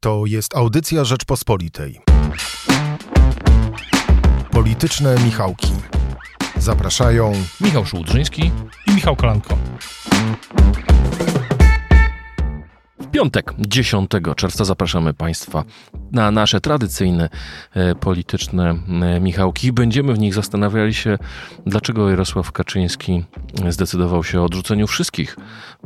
To jest audycja Rzeczpospolitej. Polityczne Michałki. Zapraszają Michał Szułdrzyński i Michał Kolanko. W piątek, 10 czerwca, zapraszamy Państwa na nasze tradycyjne e, polityczne e, Michałki. Będziemy w nich zastanawiali się, dlaczego Jarosław Kaczyński zdecydował się o odrzuceniu wszystkich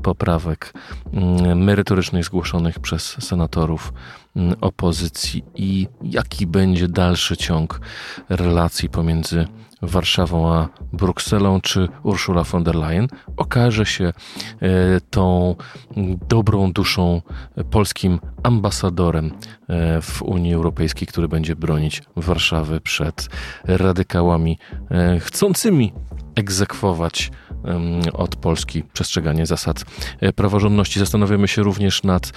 poprawek mm, merytorycznych zgłoszonych przez senatorów mm, opozycji i jaki będzie dalszy ciąg relacji pomiędzy Warszawą a Brukselą, czy Ursula von der Leyen okaże się e, tą dobrą duszą polskim ambasadorem e, w Unii Europejskiej, który będzie bronić Warszawy przed radykałami e, chcącymi egzekwować od Polski przestrzeganie zasad praworządności. Zastanawiamy się również nad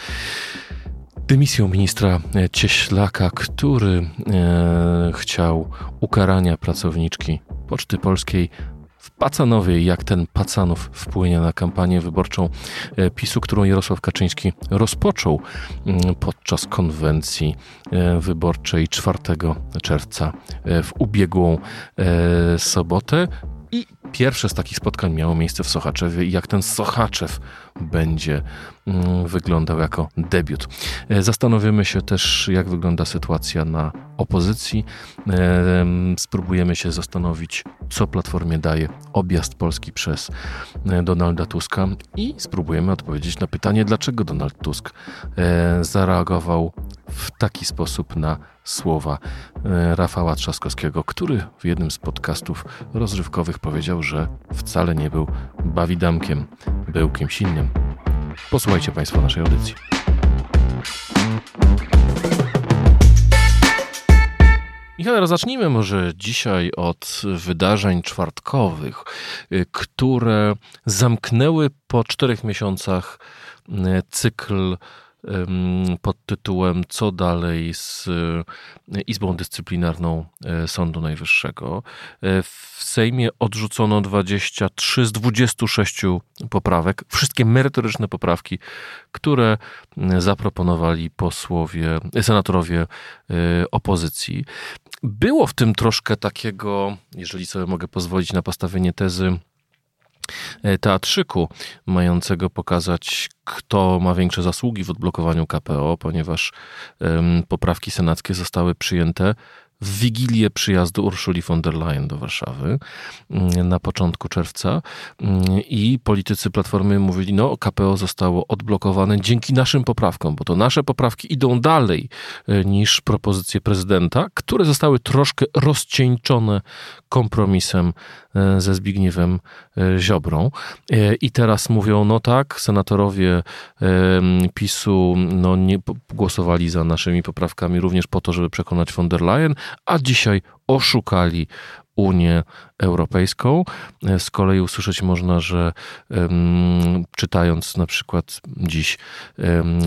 dymisją ministra Cieślaka, który e, chciał ukarania pracowniczki Poczty Polskiej w Pacanowie, jak ten Pacanów wpłynie na kampanię wyborczą e, PiSu, którą Jarosław Kaczyński rozpoczął mm, podczas konwencji e, wyborczej 4 czerwca e, w ubiegłą sobotę. I pierwsze z takich spotkań miało miejsce w Sochaczewie i jak ten Sochaczew będzie mm, wyglądał jako debiut. E, zastanowimy się też, jak wygląda sytuacja na opozycji. E, spróbujemy się zastanowić, co Platformie daje objazd Polski przez e, Donalda Tuska i spróbujemy odpowiedzieć na pytanie, dlaczego Donald Tusk zareagował w taki sposób na słowa Rafała Trzaskowskiego, który w jednym z podcastów rozrywkowych powiedział, że wcale nie był bawidamkiem, był kimś innym. Posłuchajcie Państwo naszej audycji. Michał, zacznijmy może dzisiaj od wydarzeń czwartkowych, y, które zamknęły po czterech miesiącach y, cykl pod tytułem Co dalej z e, Izbą Dyscyplinarną e, Sądu Najwyższego. E, w Sejmie odrzucono 23 z 26 poprawek, wszystkie merytoryczne poprawki, które zaproponowali posłowie, senatorowie opozycji. Było w tym troszkę takiego, jeżeli sobie mogę pozwolić na postawienie tezy, teatrzyku, mającego pokazać, kto ma większe zasługi w odblokowaniu KPO, ponieważ poprawki senackie zostały przyjęte w wigilię przyjazdu Urszuli von der Leyen do Warszawy mm, na początku czerwca mm, i politycy Platformy mówili, no KPO zostało odblokowane dzięki naszym poprawkom, bo to nasze poprawki idą dalej e, niż propozycje prezydenta, które zostały troszkę rozcieńczone kompromisem e, ze Zbigniewem e, Ziobrą. I teraz mówią, no tak, senatorowie PiSu no, nie głosowali za naszymi poprawkami również po to, żeby przekonać von der Leyen, a dzisiaj oszukali Unię Europejską. Z kolei usłyszeć można, że czytając na przykład dziś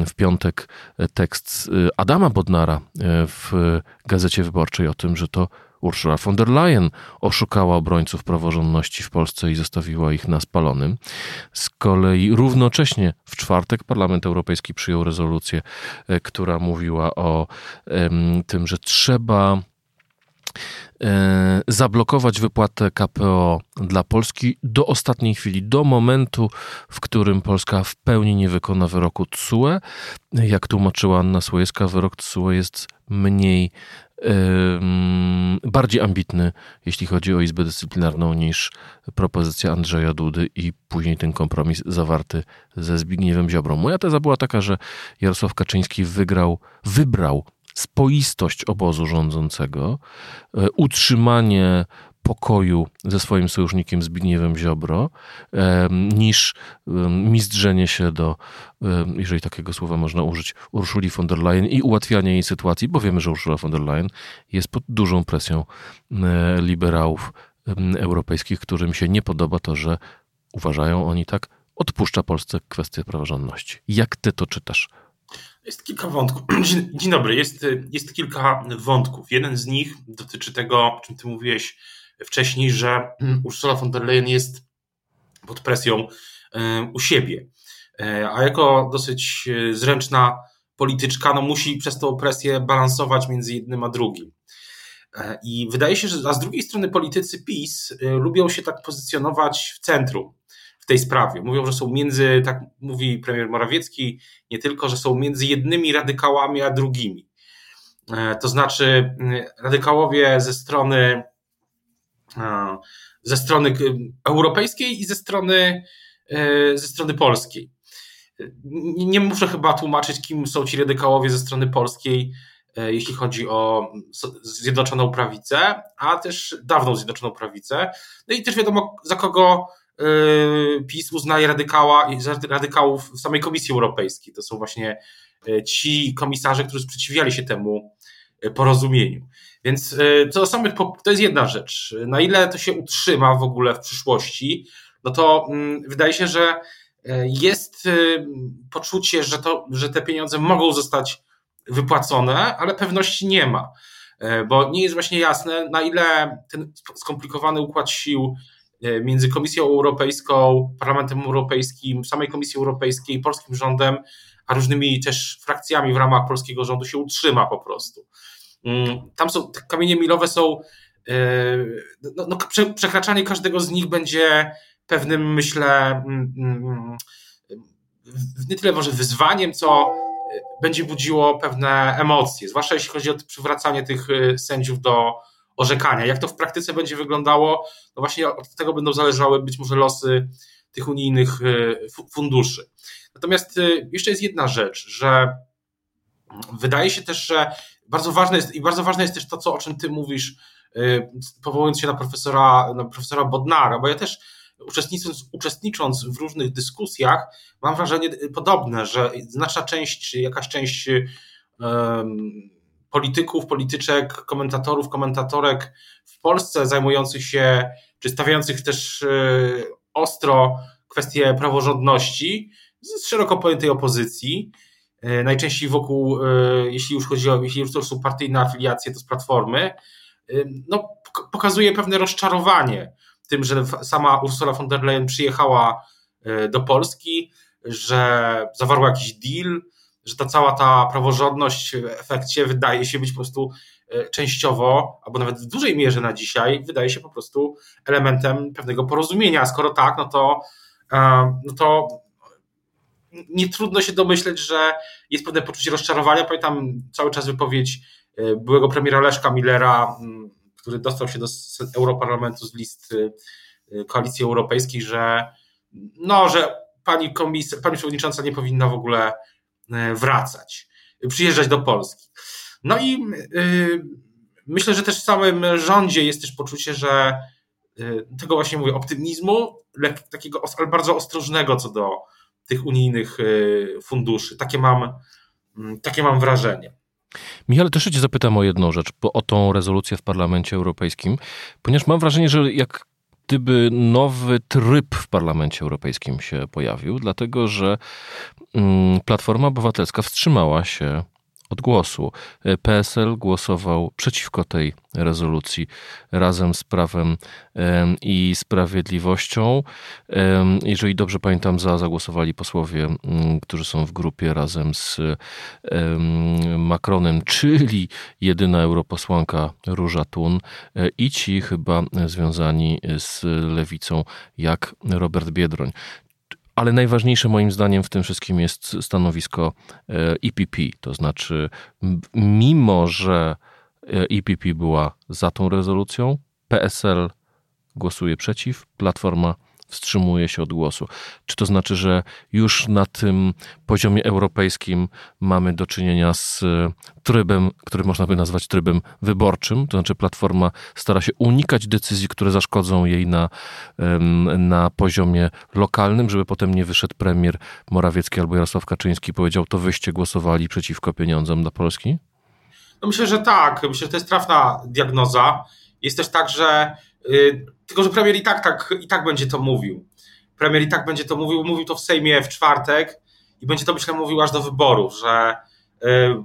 w piątek tekst Adama Bodnara w Gazecie Wyborczej o tym, że to Ursula von der Leyen oszukała obrońców praworządności w Polsce i zostawiła ich na spalonym. Z kolei równocześnie w czwartek Parlament Europejski przyjął rezolucję, e, która mówiła o tym, że trzeba e, zablokować wypłatę KPO dla Polski do ostatniej chwili, do momentu, w którym Polska w pełni nie wykona wyroku TSUE. Jak tłumaczyła Anna Słojewska, wyrok TSUE jest mniej bardziej ambitny, jeśli chodzi o Izbę Dyscyplinarną, niż propozycja Andrzeja Dudy i później ten kompromis zawarty ze Zbigniewem Ziobrą. Moja teza była taka, że Jarosław Kaczyński wygrał, wybrał spoistość obozu rządzącego, e, utrzymanie pokoju ze swoim sojusznikiem Zbigniewem Ziobro, niż mizdrzenie się do, jeżeli takiego słowa można użyć, Urszuli von der Leyen i ułatwianie jej sytuacji, bo wiemy, że Ursula von der Leyen jest pod dużą presją liberałów europejskich, którym się nie podoba to, że uważają oni tak, odpuszcza Polsce kwestię praworządności. Jak ty to czytasz? Jest kilka wątków. Dzień dobry. Jest, jest kilka wątków. Jeden z nich dotyczy tego, o czym ty mówiłeś wcześniej, że Ursula von der Leyen jest pod presją u siebie. E, a jako dosyć e, zręczna polityczka no, musi przez tą presję balansować między jednym a drugim. E, I wydaje się, że a z drugiej strony politycy PiS e, lubią się tak pozycjonować w centrum w tej sprawie. Mówią, że są między, tak mówi premier Morawiecki, nie tylko, że są między jednymi radykałami a drugimi. E, to znaczy, radykałowie ze strony ze strony europejskiej i ze strony, ze strony polskiej. Nie muszę chyba tłumaczyć, kim są ci radykałowie ze strony polskiej, E, jeśli chodzi o Zjednoczoną Prawicę, a też dawną Zjednoczoną Prawicę. No i też wiadomo, za kogo e, PiS uznaje radykała, radykałów w samej Komisji Europejskiej. To są właśnie e, ci komisarze, którzy sprzeciwiali się temu porozumieniu. Więc co do samych, to jest jedna rzecz. Na ile to się utrzyma w ogóle w przyszłości, no to mm, wydaje się, że jest poczucie, że, to, że te pieniądze mogą zostać wypłacone, ale pewności nie ma, e, bo nie jest właśnie jasne, na ile ten skomplikowany układ sił między Komisją Europejską, Parlamentem Europejskim, samej Komisji Europejskiej, polskim rządem, a różnymi też frakcjami w ramach polskiego rządu się utrzyma po prostu. Mm, tam są, te kamienie milowe są, e, no, no, przekraczanie każdego z nich będzie pewnym, myślę, mm, mm, nie tyle może wyzwaniem, co będzie budziło pewne emocje, zwłaszcza jeśli chodzi o przywracanie tych y, sędziów do orzekania. Jak to w praktyce będzie wyglądało, no właśnie od tego będą zależały być może losy tych unijnych funduszy. Natomiast jeszcze jest jedna rzecz, że wydaje się też, że bardzo ważne jest i bardzo ważne jest też to, co, o czym ty mówisz, powołując się na profesora, na profesora Bodnara, bo ja też uczestnicząc, uczestnicząc w różnych dyskusjach, mam wrażenie podobne, że znaczna część, jakaś część um, polityków, polityczek, komentatorów, komentatorek w Polsce zajmujących się, czy stawiających też y, ostro kwestie praworządności z szeroko pojętej opozycji, y, najczęściej wokół, y, jeśli już chodzi o, jeśli już to są partyjne afiliacje, to z Platformy, no, pokazuje pewne rozczarowanie tym, że sama Ursula von der Leyen przyjechała e, do Polski, że zawarła jakiś deal, że ta cała ta praworządność w efekcie wydaje się być po prostu e, częściowo, albo nawet w dużej mierze na dzisiaj, wydaje się po prostu elementem pewnego porozumienia. Skoro tak, no to, e, no to nie trudno się domyśleć, że jest pewne poczucie rozczarowania. Pamiętam cały czas wypowiedź byłego premiera Leszka Millera który dostał się do Europarlamentu z list y, y, Koalicji Europejskiej, że no, że pani, komis- pani przewodnicząca nie powinna w ogóle wracać, przyjeżdżać do Polski. No i yy, myślę, że też w samym rządzie jest też poczucie, że yy, tego właśnie mówię, optymizmu, takiego ale bardzo ostrożnego co do tych unijnych yy, funduszy. Takie mam, mm, takie mam wrażenie. Michał, też cię zapytam o jedną rzecz, bo o tą rezolucję w Parlamencie Europejskim, ponieważ mam wrażenie, że jak gdyby nowy tryb w Parlamencie Europejskim się pojawił, dlatego że mm, Platforma Obywatelska wstrzymała się od głosu. E, PSL głosował przeciwko tej rezolucji razem z Prawem i Sprawiedliwością. Jeżeli dobrze pamiętam, za zagłosowali posłowie, którzy są w grupie razem z Macronem, czyli jedyna europosłanka Róża Tun e, i ci chyba związani z lewicą jak Robert Biedroń. Ale najważniejsze moim zdaniem w tym wszystkim jest stanowisko EPP. E to znaczy, mimo że EPP była za tą rezolucją, PSL głosuje przeciw, Platforma wstrzymuje się od głosu. Czy to znaczy, że już na tym poziomie europejskim mamy do czynienia z e, trybem, który można by nazwać trybem wyborczym? To znaczy, Platforma stara się unikać decyzji, które zaszkodzą jej na, na poziomie lokalnym, żeby potem nie wyszedł premier Morawiecki albo Jarosław Kaczyński i powiedział: To wyście głosowali przeciwko pieniądzom dla Polski? No myślę, że tak. Myślę, że to jest trafna diagnoza. Jest też tak, że yy, tylko, że premier i tak, tak, i tak będzie to mówił. Premier i tak będzie to mówił, mówił to w Sejmie w czwartek i będzie to, myślę, mówił aż do wyborów, że, yy,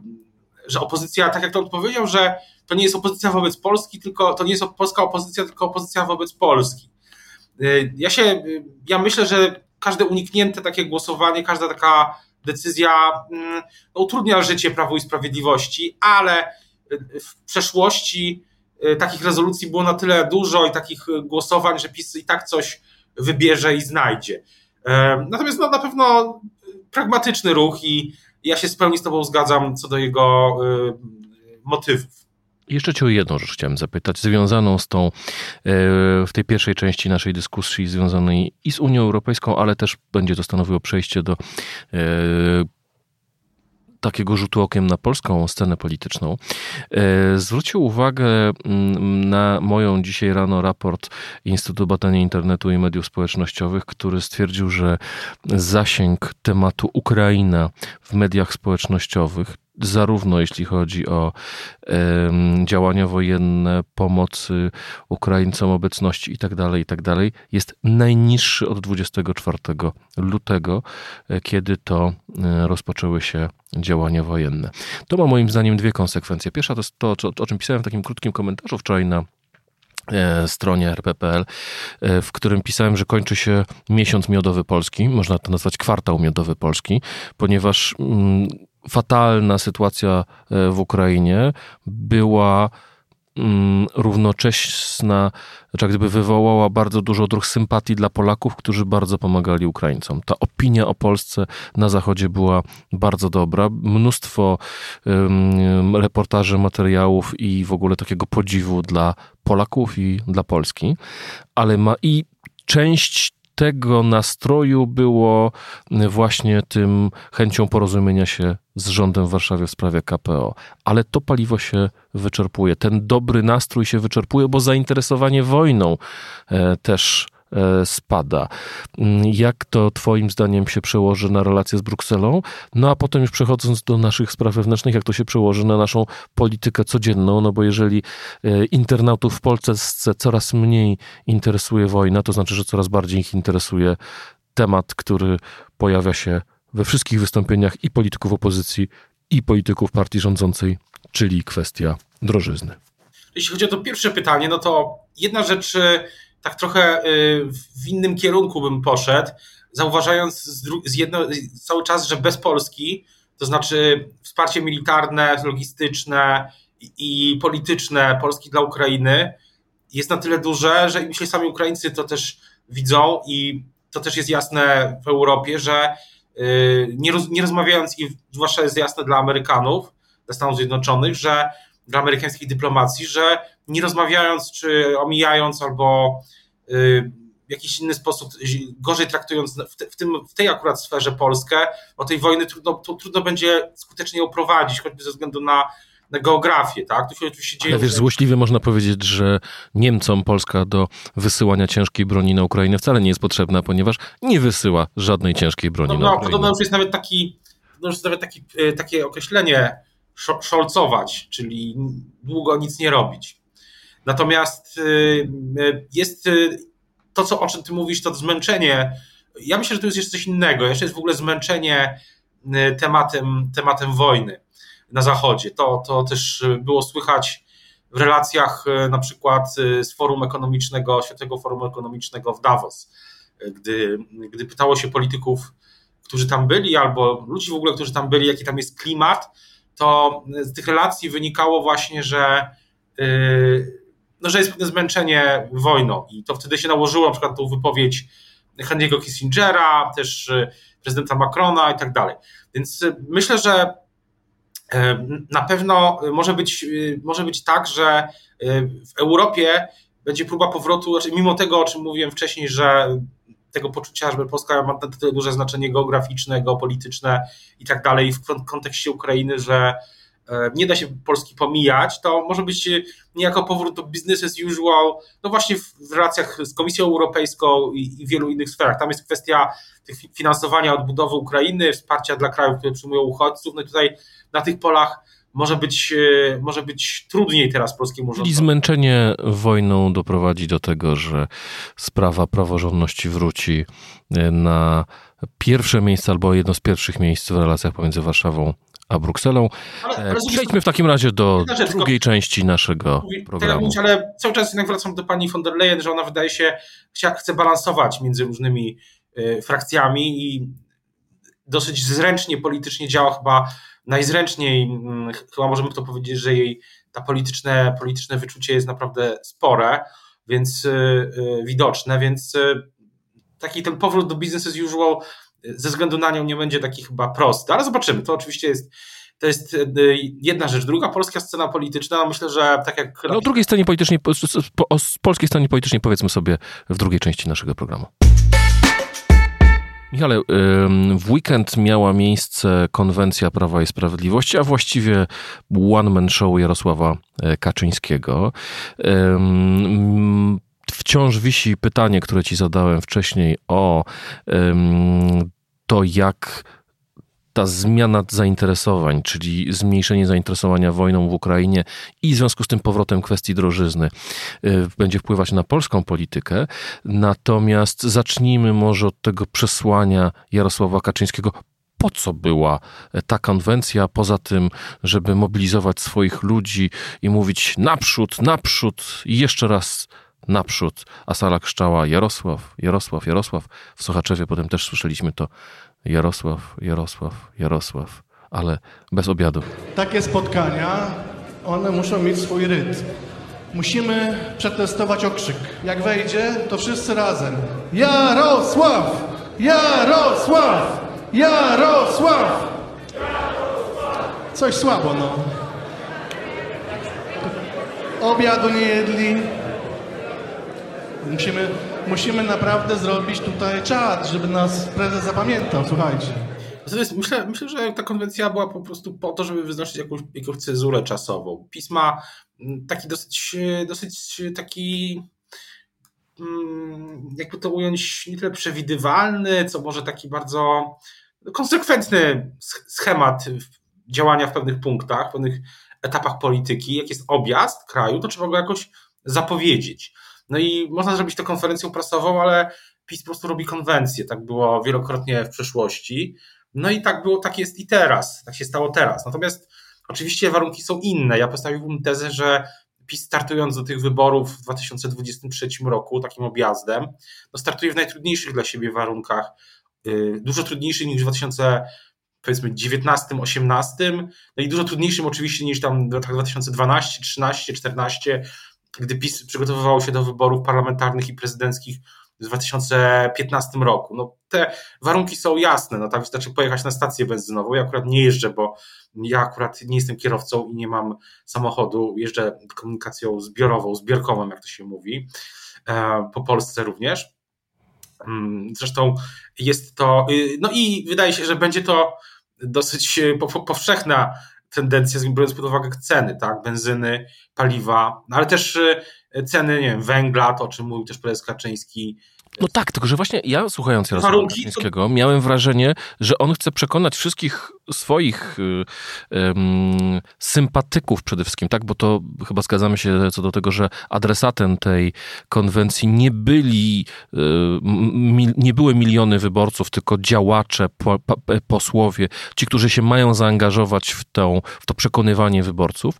że opozycja, tak jak to on powiedział, że to nie jest opozycja wobec Polski, tylko to nie jest polska opozycja, tylko opozycja wobec Polski. Yy, ja się, ja myślę, że każde uniknięte takie głosowanie, każda taka decyzja mm, utrudnia życie Prawu i Sprawiedliwości, ale w przeszłości takich rezolucji było na tyle dużo i takich głosowań, że PiS i tak coś wybierze i znajdzie. Natomiast no, na pewno pragmatyczny ruch i ja się z pełni z Tobą zgadzam co do jego motywów. Jeszcze Cię o jedną rzecz chciałem zapytać, związaną z tą, e, w tej pierwszej części naszej dyskusji, związanej i z Unią Europejską, ale też będzie to stanowiło przejście do e, takiego rzutu okiem na polską scenę polityczną. E, zwrócił uwagę mm, na moją dzisiaj rano raport Instytutu Badania Internetu i Mediów Społecznościowych, który stwierdził, że zasięg tematu Ukraina w mediach społecznościowych zarówno jeśli chodzi o działania wojenne, pomocy Ukraińcom, obecności itd., tak itd., tak jest najniższy od 24 lutego, e, kiedy to e, rozpoczęły się działania wojenne. To ma moim zdaniem dwie konsekwencje. Pierwsza to jest to, o czym pisałem w takim krótkim komentarzu wczoraj na e, stronie rp.pl, w którym pisałem, że kończy się miesiąc miodowy Polski, można to nazwać kwartał miodowy Polski, ponieważ mm, fatalna sytuacja e, w Ukrainie była mm, równocześna, znaczy jak gdyby wywołała bardzo dużo odruch sympatii dla Polaków, którzy bardzo pomagali Ukraińcom. Ta opinia o Polsce na Zachodzie była bardzo dobra. Mnóstwo um, reportaży, materiałów i w ogóle takiego podziwu dla Polaków i dla Polski, ale ma i część tego nastroju było właśnie tym chęcią porozumienia się z rządem w Warszawie w sprawie KPO. Ale to paliwo się wyczerpuje. Ten dobry nastrój się wyczerpuje, bo zainteresowanie wojną e, też spada. Mm, jak to Twoim zdaniem się przełoży na relacje z Brukselą? No a potem już przechodząc do naszych spraw wewnętrznych, jak to się przełoży na naszą politykę codzienną? No bo jeżeli e, internautów w Polsce coraz mniej interesuje wojna, to znaczy, że coraz bardziej ich interesuje temat, który pojawia się we wszystkich wystąpieniach i polityków opozycji, i polityków partii rządzącej, czyli kwestia drożyzny. Jeśli chodzi o to pierwsze pytanie, no to jedna rzecz tak trochę y, w innym kierunku bym poszedł, zauważając z, jedno, cały czas, że bez Polski, to znaczy wsparcie militarne, logistyczne i polityczne Polski dla Ukrainy jest na tyle duże, że myślę, sami Ukraińcy to też widzą i to też jest jasne w Europie, że y, nie, roz, nie rozmawiając, i zwłaszcza jest jasne dla Amerykanów, dla Stanów Zjednoczonych, że dla amerykańskiej dyplomacji, że nie rozmawiając czy omijając albo y, w jakiś inny sposób gorzej traktując w, tym, w tej akurat sferze Polskę, o tej wojny trudno, trudno będzie skutecznie ją prowadzić, choćby ze względu na, na geografię, tak? Tu się oczywiście dzieje. Ale wiesz, złośliwie można powiedzieć, że Niemcom Polska do wysyłania ciężkiej broni na Ukrainę wcale nie jest potrzebna, ponieważ nie wysyła żadnej ciężkiej broni no, na no, Ukrainę. Podobno już jest nawet taki, no już jest nawet taki, y, takie określenie szolcować, czyli długo nic nie robić. Natomiast y, y, jest y, to, co, o czym ty mówisz, to zmęczenie. Ja myślę, że to jest jeszcze coś innego. Jeszcze jest w ogóle zmęczenie tematem, tematem wojny na Zachodzie. To, to też było słychać w relacjach na przykład z Forum Ekonomicznego, Światowego Forum Ekonomicznego w Davos, gdy, gdy pytało się polityków, którzy tam byli, albo ludzi w ogóle, którzy tam byli, jaki tam jest klimat, to z tych relacji wynikało właśnie, że, yy, no, że jest pewne zmęczenie wojną i to wtedy się nałożyło na przykład tą wypowiedź Henry'ego Kissingera, też yy, prezydenta Macrona i tak dalej. Więc yy, myślę, że na pewno może być, może być tak, że w Europie będzie próba powrotu, znaczy mimo tego, o czym mówiłem wcześniej, że tego poczucia, że Polska ma tyle duże znaczenie geograficzne, geopolityczne i tak dalej w kontekście Ukrainy, że nie da się Polski pomijać, to może być niejako powrót do business as usual, no właśnie w relacjach z Komisją Europejską i, wielu innych sferach. Tam jest kwestia finansowania odbudowy Ukrainy, wsparcia dla krajów, które przyjmują uchodźców. No i tutaj na tych polach może być, e, może być trudniej teraz polskiemu rządowi. I zmęczenie wojną doprowadzi do tego, że sprawa praworządności wróci e, na pierwsze miejsce albo jedno z pierwszych miejsc w relacjach pomiędzy Warszawą a Brukselą. Ale, e, Przejdźmy w takim razie do rzecz, drugiej tylko, części naszego programu. Mówić, ale cały czas jednak wracam do pani von der Leyen, że ona wydaje się, chce balansować między różnymi frakcjami i dosyć zręcznie politycznie działa, chyba najzręczniej, mm, chyba możemy to powiedzieć, że jej ta polityczne, polityczne wyczucie jest naprawdę spore, więc widoczne, więc taki ten powrót do business as usual ze względu na nią nie będzie taki chyba prosty, ale zobaczymy. To oczywiście jest to jest jedna rzecz. Druga, polska scena polityczna, myślę, że tak jak... No, o drugiej scenie politycznej, o polskiej scenie politycznej powiedzmy sobie w drugiej części naszego programu. Michale, w weekend miała miejsce konwencja Prawa i Sprawiedliwości, a właściwie one-man show Jarosława e, Kaczyńskiego wciąż wisi pytanie, które ci zadałem wcześniej o to, jak ta zmiana zainteresowań, czyli zmniejszenie zainteresowania wojną w Ukrainie i w związku z tym powrotem kwestii drożyzny y, będzie wpływać na polską politykę. Natomiast zacznijmy może od tego przesłania Jarosława Kaczyńskiego po co była ta konwencja, poza tym, żeby mobilizować swoich ludzi i mówić naprzód, naprzód i jeszcze raz naprzód, a sala krzczała Jarosław, Jarosław, Jarosław. W Sochaczewie potem też słyszeliśmy to Jarosław, Jarosław, Jarosław, ale bez obiadu. Takie spotkania, one muszą mieć swój rytm. Musimy przetestować okrzyk. Jak wejdzie, to wszyscy razem. Jarosław! Jarosław! Jarosław! Coś słabo, no. Obiadu nie jedli, Musimy, musimy naprawdę zrobić tutaj czat, żeby nas prezes zapamiętał, słuchajcie. Myślę, myślę, że ta konwencja była po prostu po to, żeby wyznaczyć jakąś, jakąś cezurę czasową. Pisma mm, taki dosyć, dosyć taki mm, jakby to ująć, nie tyle przewidywalny, co może taki bardzo konsekwentny schemat działania w pewnych punktach, w pewnych etapach polityki. Jak jest objazd kraju, to trzeba go jakoś zapowiedzieć. No i można zrobić to konferencją prasową, ale PiS po prostu robi konwencję. Tak było wielokrotnie w przeszłości. No i tak było, tak jest i teraz. Tak się stało teraz. Natomiast oczywiście warunki są inne. Ja postawiłbym tezę, że PiS startując do tych wyborów w 2023 roku, takim objazdem, no startuje w najtrudniejszych dla siebie warunkach, y, dużo trudniejszych niż w 2000 powiedzmy 19, 18, no i dużo trudniejszym oczywiście niż tam w latach 2012, 13, 14, gdy PiS przygotowywało się do wyborów parlamentarnych i prezydenckich w 2015 roku. No, te warunki są jasne, no tak wystarczy pojechać na stację benzynową. Ja akurat nie jeżdżę, bo ja akurat nie jestem kierowcą i nie mam samochodu, jeżdżę komunikacją zbiorową, zbiorkową, jak to się mówi, e, po Polsce również. Mm, zresztą jest to, y, no i wydaje się, że będzie to dosyć e, powszechna tendencja, biorąc pod uwagę ceny, tak, benzyny, paliwa, no ale też e, ceny, nie wiem, węgla, to o czym mówił też prezes Kaczyński, no tak, tylko że właśnie ja słuchając Jarosława Kaczyńskiego miałem wrażenie, że on chce przekonać wszystkich swoich um, sympatyków przede wszystkim, tak, bo to chyba zgadzamy się co do tego, że adresatem tej konwencji nie byli, um, nie były miliony wyborców, tylko działacze, po, po, posłowie, ci, którzy się mają zaangażować w, tą, w to przekonywanie wyborców.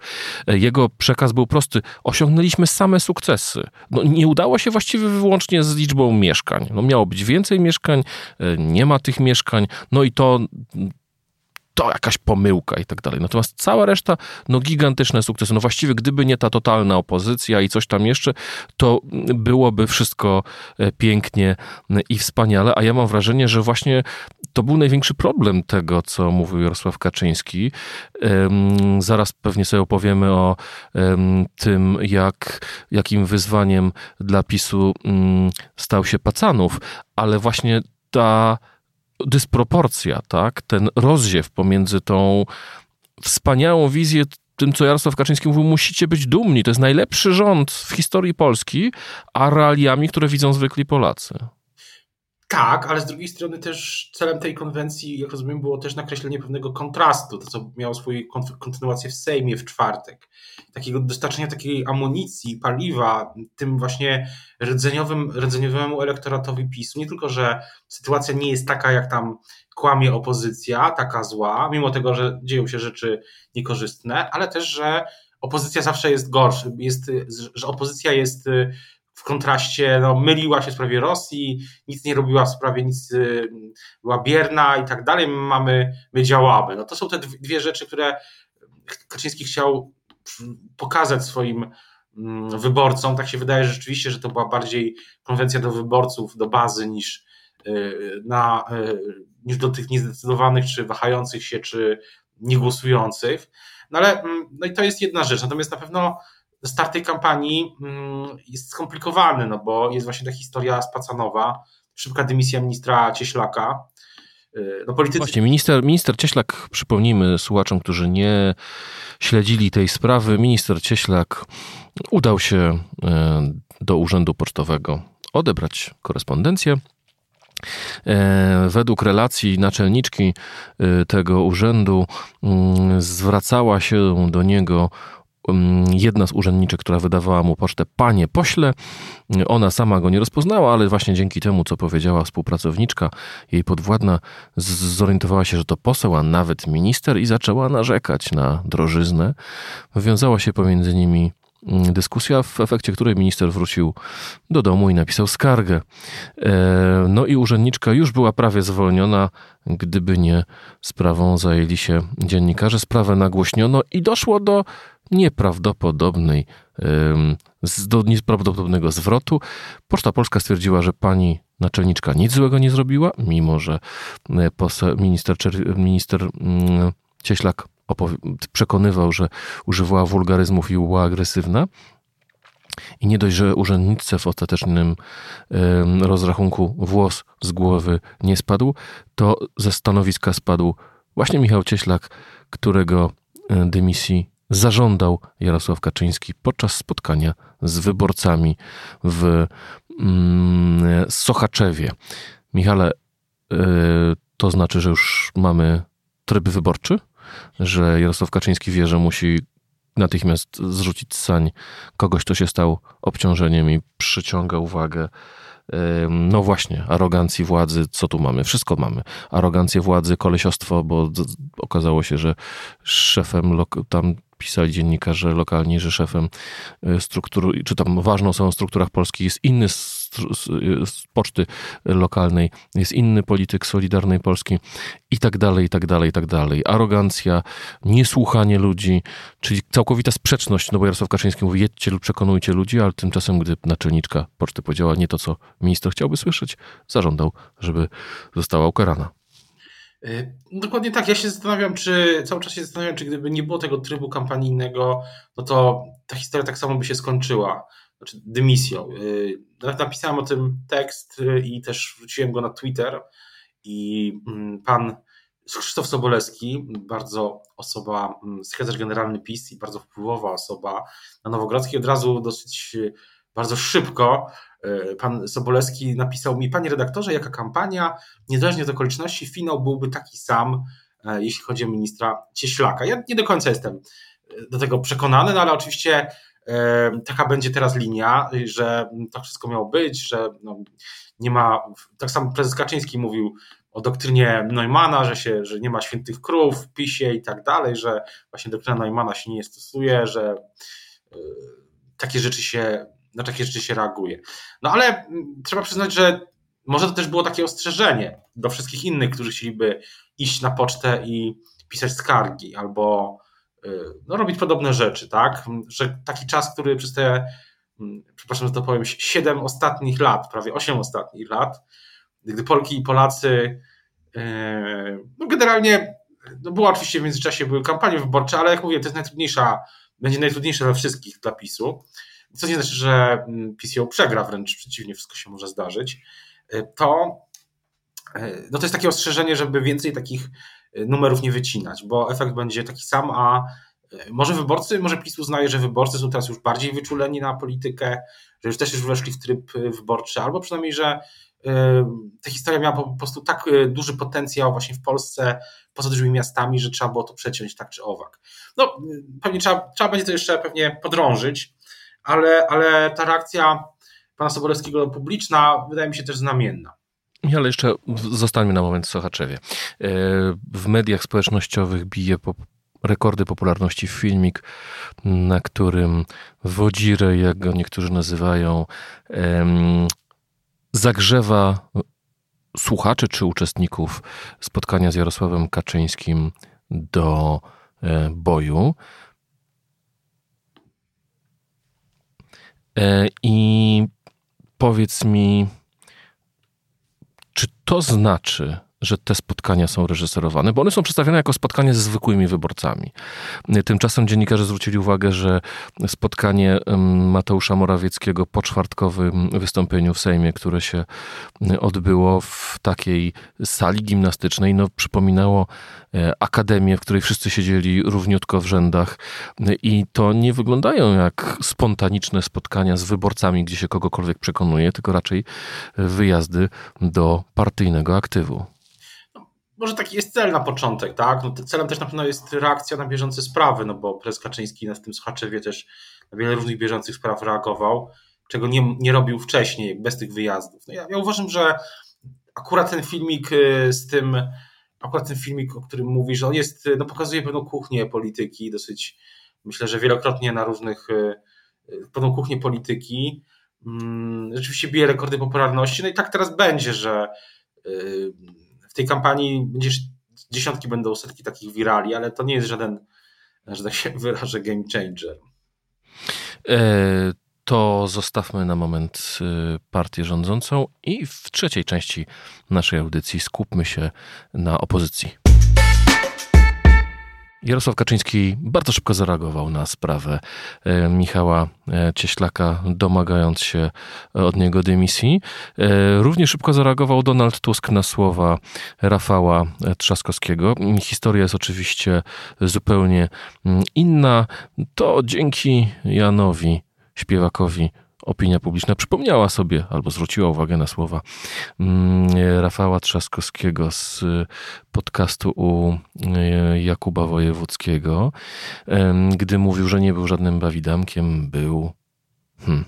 Jego przekaz był prosty. Osiągnęliśmy same sukcesy. No, nie udało się właściwie wyłącznie z liczbą mieszkań. No, miało być więcej mieszkań, e, nie ma tych mieszkań, no i to to jakaś pomyłka i tak dalej. Natomiast cała reszta, no gigantyczne sukcesy. No właściwie gdyby nie ta totalna opozycja i coś tam jeszcze, to byłoby wszystko e, pięknie i wspaniale, a ja mam wrażenie, że właśnie to był największy problem tego, co mówił Jarosław Kaczyński. Zaraz pewnie sobie opowiemy o tym, jak, jakim wyzwaniem dla PiSu mm, stał się Pacanów, ale właśnie ta dysproporcja, tak? ten rozziew pomiędzy tą wspaniałą wizję, tym, co Jarosław Kaczyński mówił, musicie być dumni, to jest najlepszy rząd w historii Polski, a realiami, które widzą zwykli Polacy. Tak, ale z drugiej strony też celem tej konwencji, jak rozumiem, było też nakreślenie pewnego kontrastu, to co miało swoją kontynuację w Sejmie w czwartek. Takiego dostarczenia takiej amunicji, paliwa tym właśnie rdzeniowym, rdzeniowemu elektoratowi PiSu. Nie tylko, że sytuacja nie jest taka, jak tam kłamie opozycja, taka zła, mimo tego, że dzieją się rzeczy niekorzystne, ale też, że opozycja zawsze jest gorsza, jest, że opozycja jest w kontraście no, myliła się w sprawie Rosji, nic nie robiła w sprawie, nic była bierna i tak dalej, my mamy, my działamy. No to są te dwie rzeczy, które Kaczyński chciał pokazać swoim mm, wyborcom. Tak się wydaje że rzeczywiście, że to była bardziej konwencja do wyborców, do bazy niż, na, niż do tych niezdecydowanych, czy wahających się, czy niegłosujących. No ale mm, no i to jest jedna rzecz. Natomiast na pewno start tej kampanii mm, jest skomplikowany, no bo jest właśnie ta historia spacanowa, szybka dymisja ministra Cieślaka. Y, no politycy... Właśnie, minister, minister Cieślak, przypomnijmy słuchaczom, którzy nie śledzili tej sprawy, minister Cieślak udał się y, do urzędu pocztowego odebrać korespondencję E, według relacji naczelniczki tego urzędu zwracała się do niego jedna z urzędniczek, która wydawała mu pocztę, panie pośle. Ona sama go nie rozpoznała, ale właśnie dzięki temu, co powiedziała współpracowniczka, jej podwładna zorientowała się, że to poseł, a nawet minister i zaczęła narzekać na drożyznę. Wiązała się pomiędzy nimi Mm, dyskusja, w efekcie której minister wrócił do domu i napisał skargę. E, no i urzędniczka już była prawie zwolniona, gdyby nie sprawą zajęli się dziennikarze. Sprawę nagłośniono i doszło do nieprawdopodobnej, do nieprawdopodobnego zwrotu. Poczta Polska stwierdziła, że pani naczelniczka nic złego nie zrobiła, mimo że e, minister, minister mm, Cieślak przekonywał, że używała wulgaryzmów i była agresywna. I nie dość, że urzędniczce w ostatecznym rozrachunku włos z głowy nie spadł, to ze stanowiska spadł właśnie Michał Cieślak, którego e, dymisji zażądał Jarosław Kaczyński podczas spotkania z wyborcami w mm, Sochaczewie. Michale, e, to znaczy, że już mamy tryb wyborczy? że Jarosław Kaczyński wie, że musi natychmiast zrzucić sań kogoś, kto się stał obciążeniem i przyciąga uwagę. No właśnie, arogancji władzy, co tu mamy? Wszystko mamy. Arogancję władzy, kolesiostwo, bo okazało się, że szefem tam pisali dziennikarze lokalni, że szefem e, struktur, czy tam ważną osobą w strukturach Polski jest inny z, z poczty lokalnej, jest inny polityk Solidarnej Polski i tak dalej, i tak dalej, i tak dalej. Arogancja, niesłuchanie ludzi, czyli całkowita sprzeczność, no bo Jarosław Kaczyński mówi jedźcie lub przekonujcie ludzi, ale tymczasem, gdy naczelniczka poczty powiedziała nie to, co minister chciałby słyszeć, zażądał, żeby została ukarana. Y, dokładnie tak. Ja się zastanawiam, czy cały czas się zastanawiam, czy gdyby nie było tego trybu kampanijnego, no to ta historia tak samo by się skończyła. Znaczy dymisją. Y, napisałem o tym tekst y, i też wrzuciłem go na Twitter. I mm, pan Krzysztof Sobolewski, bardzo osoba, mm, sekretarz generalny PiS i bardzo wpływowa osoba na Nowogrodzkiej, od razu dosyć bardzo szybko e, pan Sobolewski napisał mi, panie redaktorze, jaka kampania, niezależnie od okoliczności, finał byłby taki sam, e, jeśli chodzi o ministra Cieślaka. Ja nie do końca jestem e, do tego przekonany, no ale oczywiście taka będzie teraz linia, że tak wszystko miało być, że no, nie ma, tak samo prezes Kaczyński mówił o doktrynie Neumana, że, się, że nie ma świętych krów w PiSie i tak dalej, że właśnie doktryna Neumana się nie stosuje, że takie rzeczy się na takie rzeczy się reaguje. No ale mm, trzeba przyznać, że może to też było takie ostrzeżenie do wszystkich innych, którzy chcieliby iść na pocztę i pisać skargi albo y, no, robić podobne rzeczy, tak? Że taki czas, który przez te, mm, przepraszam, że to powiem, 7 ostatnich lat, prawie 8 ostatnich lat, gdy Polki i Polacy, y, no generalnie, no było oczywiście w międzyczasie były kampanie wyborcze, ale jak mówię, to jest najtrudniejsza, będzie najtrudniejsze we wszystkich dla PiSu co nie znaczy, że mm, PiS ją przegra, wręcz przeciwnie, wszystko się może zdarzyć, e, to, e, no to jest takie ostrzeżenie, żeby więcej takich e, numerów nie wycinać, bo efekt będzie taki sam, a może wyborcy, może PiS uznaje, że wyborcy są teraz już bardziej wyczuleni na politykę, że już też już weszli w tryb wyborczy, albo przynajmniej, że ta historia miała po prostu tak duży potencjał właśnie w Polsce, poza dużymi miastami, że trzeba było to przeciąć tak czy owak. No, pewnie trzeba, trzeba będzie to jeszcze pewnie podrążyć, ale, ale ta reakcja pana Sobolewskiego publiczna wydaje mi się też znamienna. Ale jeszcze zostańmy na moment w Sochaczewie. E, w mediach społecznościowych bije po rekordy popularności filmik, na którym Wodzirę, jak go niektórzy nazywają, zagrzewa słuchaczy czy uczestników spotkania z Jarosławem Kaczyńskim do e, boju. I powiedz mi, czy to znaczy, że te spotkania są reżyserowane, bo one są przedstawiane jako spotkanie ze zwykłymi wyborcami. Tymczasem dziennikarze zwrócili uwagę, że spotkanie Mateusza Morawieckiego po czwartkowym wystąpieniu w Sejmie, które się odbyło w takiej sali gimnastycznej, no, przypominało e, akademię, w której wszyscy siedzieli równiutko w rzędach i to nie wyglądają jak spontaniczne spotkania z wyborcami, gdzie się kogokolwiek przekonuje, tylko raczej wyjazdy do partyjnego aktywu może taki jest cel na początek, tak? No, celem też na pewno jest reakcja na bieżące sprawy, no bo prezes Kaczyński w tym Sochaczewie też na wiele różnych bieżących spraw reagował, czego nie, nie robił wcześniej, bez tych wyjazdów. No ja, ja uważam, że akurat ten filmik y, z tym, akurat ten filmik, o którym mówisz, on jest, no pokazuje pewną kuchnię polityki, dosyć, myślę, że wielokrotnie na różnych, y, y, pewną kuchnię polityki, mm, rzeczywiście bije rekordy popularności, no i tak teraz będzie, że w tej kampanii będziesz, dziesiątki będą setki takich wirali, ale to nie jest żaden, że tak się wyrażę, game changer. E, to zostawmy na moment y, partię rządzącą i w trzeciej części naszej audycji skupmy się na opozycji. Jarosław Kaczyński bardzo szybko zareagował na sprawę e, Michała e, Cieślaka, domagając się od niego dymisji. E, równie szybko zareagował Donald Tusk na słowa Rafała Trzaskowskiego. Historia jest oczywiście zupełnie mm, inna. To dzięki Janowi, śpiewakowi opinia publiczna przypomniała sobie albo zwróciła uwagę na słowa mm, Rafała Trzaskowskiego z podcastu u e, Jakuba Wojewódzkiego, gdy mówił, że nie był żadnym bawidamkiem, był hmm,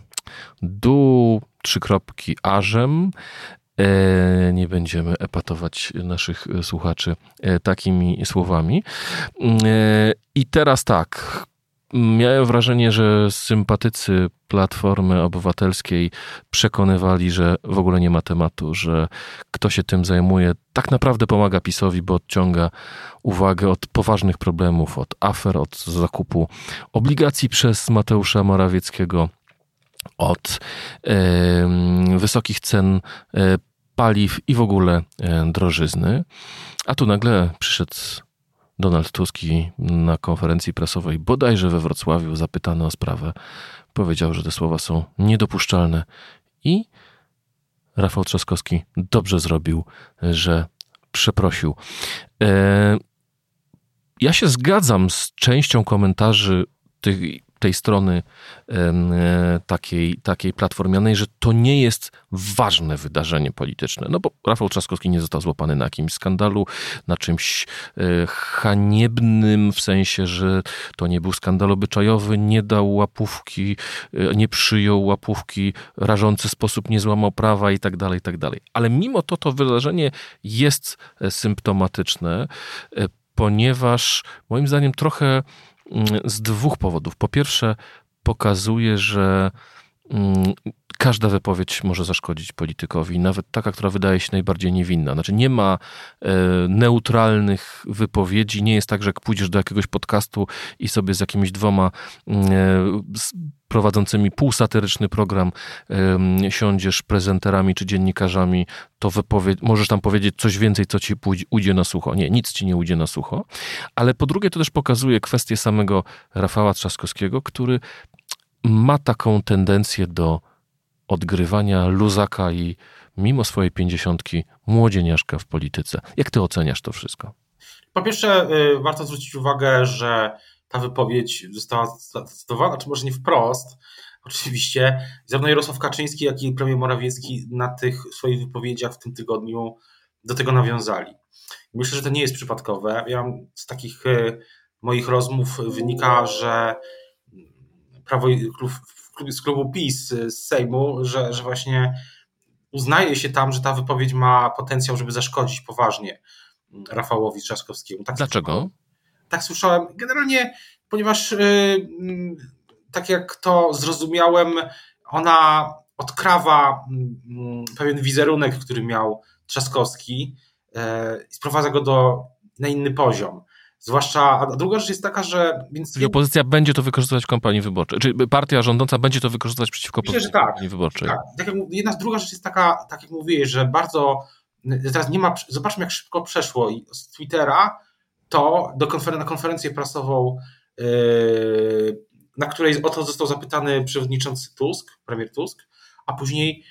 du trzy kropki ażem, e, nie będziemy epatować naszych słuchaczy e, takimi słowami. I teraz tak, Miałem wrażenie, że sympatycy Platformy Obywatelskiej przekonywali, że w ogóle nie ma tematu, że kto się tym zajmuje, tak naprawdę pomaga PiSowi, bo odciąga uwagę od poważnych problemów, od afer, od zakupu obligacji przez Mateusza Morawieckiego, od e, wysokich cen e, paliw i w ogóle e, drożyzny. A tu nagle przyszedł Donald Tusk na konferencji prasowej, bodajże we Wrocławiu, zapytany o sprawę, powiedział, że te słowa są niedopuszczalne i Rafał Trzaskowski dobrze zrobił, że przeprosił. E, ja się zgadzam z częścią komentarzy tych tej strony e, takiej, takiej platformianej, że to nie jest ważne wydarzenie polityczne. No bo Rafał Trzaskowski nie został złapany na jakimś skandalu, na czymś e, haniebnym, w sensie, że to nie był skandal obyczajowy, nie dał łapówki, e, nie przyjął łapówki, rażący sposób nie złamał prawa i tak dalej, i tak dalej. Ale mimo to to wydarzenie jest symptomatyczne, ponieważ moim zdaniem trochę z dwóch powodów. Po pierwsze, pokazuje, że mm, każda wypowiedź może zaszkodzić politykowi, nawet taka, która wydaje się najbardziej niewinna. Znaczy nie ma e, neutralnych wypowiedzi, nie jest tak, że jak pójdziesz do jakiegoś podcastu i sobie z jakimiś dwoma mm, e, prowadzącymi półsatyryczny program e, siądziesz prezenterami czy dziennikarzami, to wypowie- możesz tam powiedzieć coś więcej, co ci ujdzie na sucho. Nie, nic ci nie ujdzie na sucho. Ale po drugie to też pokazuje kwestię samego Rafała Trzaskowskiego, który ma taką tendencję do odgrywania luzaka i mimo swojej pięćdziesiątki młodzieniaszka w polityce. Jak ty oceniasz to wszystko? Po pierwsze, y, warto zwrócić uwagę, że ta wypowiedź została zdecydowana, czy może nie wprost, oczywiście, zarówno Jarosław Kaczyński, jak i premier Morawiecki na tych swoich wypowiedziach w tym tygodniu do tego nawiązali. Myślę, że to nie jest przypadkowe. Ja z takich y, moich rozmów wynika, że Prawo i z klubu PiS z Sejmu, że, że właśnie uznaje się tam, że ta wypowiedź ma potencjał, żeby zaszkodzić poważnie Rafałowi Trzaskowskiemu. Tak Dlaczego? tak słyszałem. Generalnie, ponieważ y, mm, tak jak to zrozumiałem, ona odkrawa mm, pewien wizerunek, który miał Trzaskowski e, i sprowadza go do, na inny poziom. Zwłaszcza, a druga rzecz jest taka, że. Więc Czyli opozycja będzie to wykorzystywać w kampanii wyborczej. Czy partia rządząca będzie to wykorzystywać przeciwko Myślę, że tak, kampanii wyborczej? Tak. tak jak, jedna druga rzecz jest taka, tak jak mówiłeś, że bardzo. Teraz nie ma. Zobaczmy, jak szybko przeszło z Twittera to do konferen na konferencję prasową, yy, na której o to został zapytany przewodniczący Tusk, premier Tusk, a później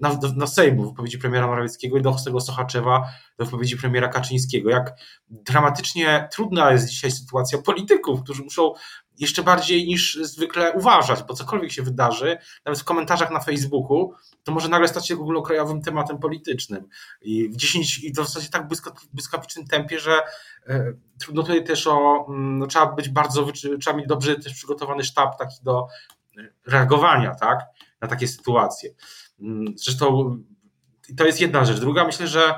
na, na Sejmu, wypowiedzi premiera Morawieckiego i do tego Sochaczewa, do wypowiedzi premiera Kaczyńskiego. Jak dramatycznie trudna jest dzisiaj sytuacja polityków, którzy muszą jeszcze bardziej niż zwykle uważać, bo cokolwiek się wydarzy, nawet w komentarzach na Facebooku, to może nagle stać się ogólnokrajowym tematem politycznym. I w 10, i to w zasadzie tak błyskawicznym tempie, że e, trudno tutaj też o, mm, no, trzeba być bardzo, trzeba mieć dobrze też przygotowany sztab taki do e, reagowania, tak, na takie sytuacje. Mm, zresztą to jest jedna rzecz. Druga, myślę, że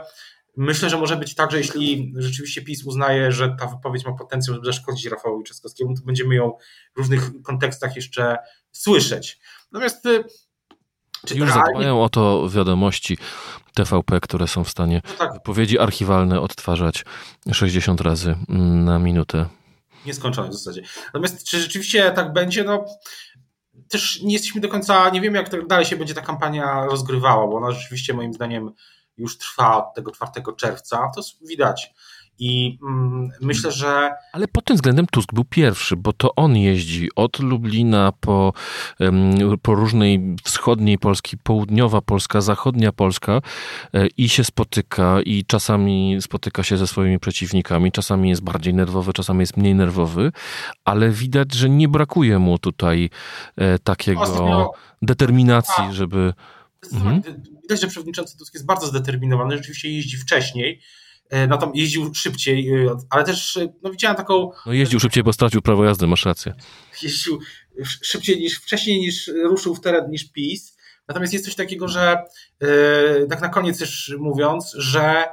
Myślę, że może być tak, że jeśli rzeczywiście PiS uznaje, że ta wypowiedź ma potencjał, żeby zaszkodzić Rafałowi Trzaskowskiemu, to będziemy ją w różnych kontekstach jeszcze słyszeć. Natomiast y, czy Już realnie... zadbają o to wiadomości TVP, które są w stanie no tak. wypowiedzi archiwalne odtwarzać 60 razy na minutę. Nieskończone w zasadzie. Natomiast czy rzeczywiście tak będzie? No, też nie jesteśmy do końca, nie wiemy jak dalej się będzie ta kampania rozgrywała, bo ona rzeczywiście moim zdaniem już trwa od tego 4 czerwca, to widać. I mm, myślę, że. Ale pod tym względem Tusk był pierwszy, bo to on jeździ od Lublina po, po różnej wschodniej Polski, południowa Polska, zachodnia Polska e, i się spotyka, i czasami spotyka się ze swoimi przeciwnikami. Czasami jest bardziej nerwowy, czasami jest mniej nerwowy, ale widać, że nie brakuje mu tutaj e, takiego Ostatnio... determinacji, żeby Mhm. Widać, że przewodniczący Tusk jest bardzo zdeterminowany, rzeczywiście jeździ wcześniej, e, no tam jeździł szybciej, e, ale też e, no widziałem taką... No jeździł szybciej, bo stracił prawo jazdy, masz rację. Jeździł szybciej niż, wcześniej niż ruszył w teren niż PiS, natomiast jest coś takiego, że tak na koniec też mówiąc, że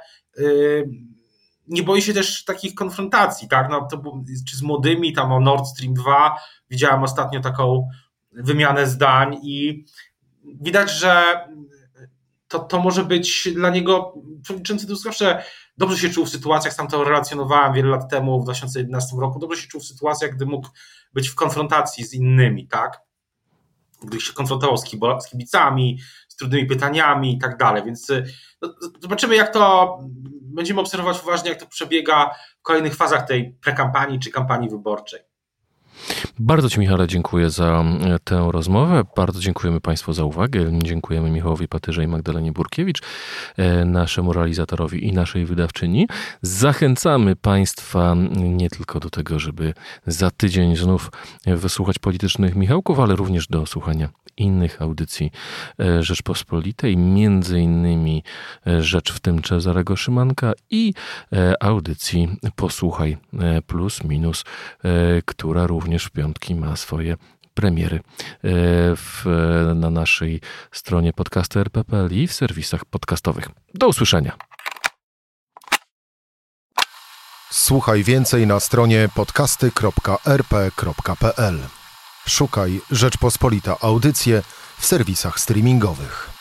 nie boi się też takich konfrontacji, tak, no, to, czy z młodymi, tam o Nord Stream 2, widziałem ostatnio taką wymianę zdań i widać, że to, to może być dla niego, przewodniczący Tusk zawsze dobrze się czuł w sytuacjach, sam to relacjonowałem wiele lat temu, w 2011 roku, dobrze się czuł w sytuacjach, gdy mógł być w konfrontacji z innymi, tak? Gdy się konfrontował z, z kibicami, z trudnymi pytaniami i tak dalej, więc no, zobaczymy jak to, będziemy obserwować uważnie, jak to przebiega w kolejnych fazach tej prekampanii czy kampanii wyborczej. Bardzo Ci, Michale, dziękuję za e, tę rozmowę. Bardzo dziękujemy Państwu za uwagę. Dziękujemy Michałowi Patyrze i Magdalenie Burkiewicz, e, naszemu realizatorowi i naszej wydawczyni. Zachęcamy Państwa nie tylko do tego, żeby za tydzień znów wysłuchać politycznych Michałków, ale również do słuchania innych audycji e, Rzeczpospolitej, między innymi Rzecz w tym Cezarego Szymanka i audycji Posłuchaj Plus Minus, która również w piątki ma swoje premiery e, w, na naszej stronie podcastu RPPL i w serwisach podcastowych. Do usłyszenia. Słuchaj więcej na stronie podcasty.rp.pl. Szukaj Rzeczpospolita Audycje w serwisach streamingowych.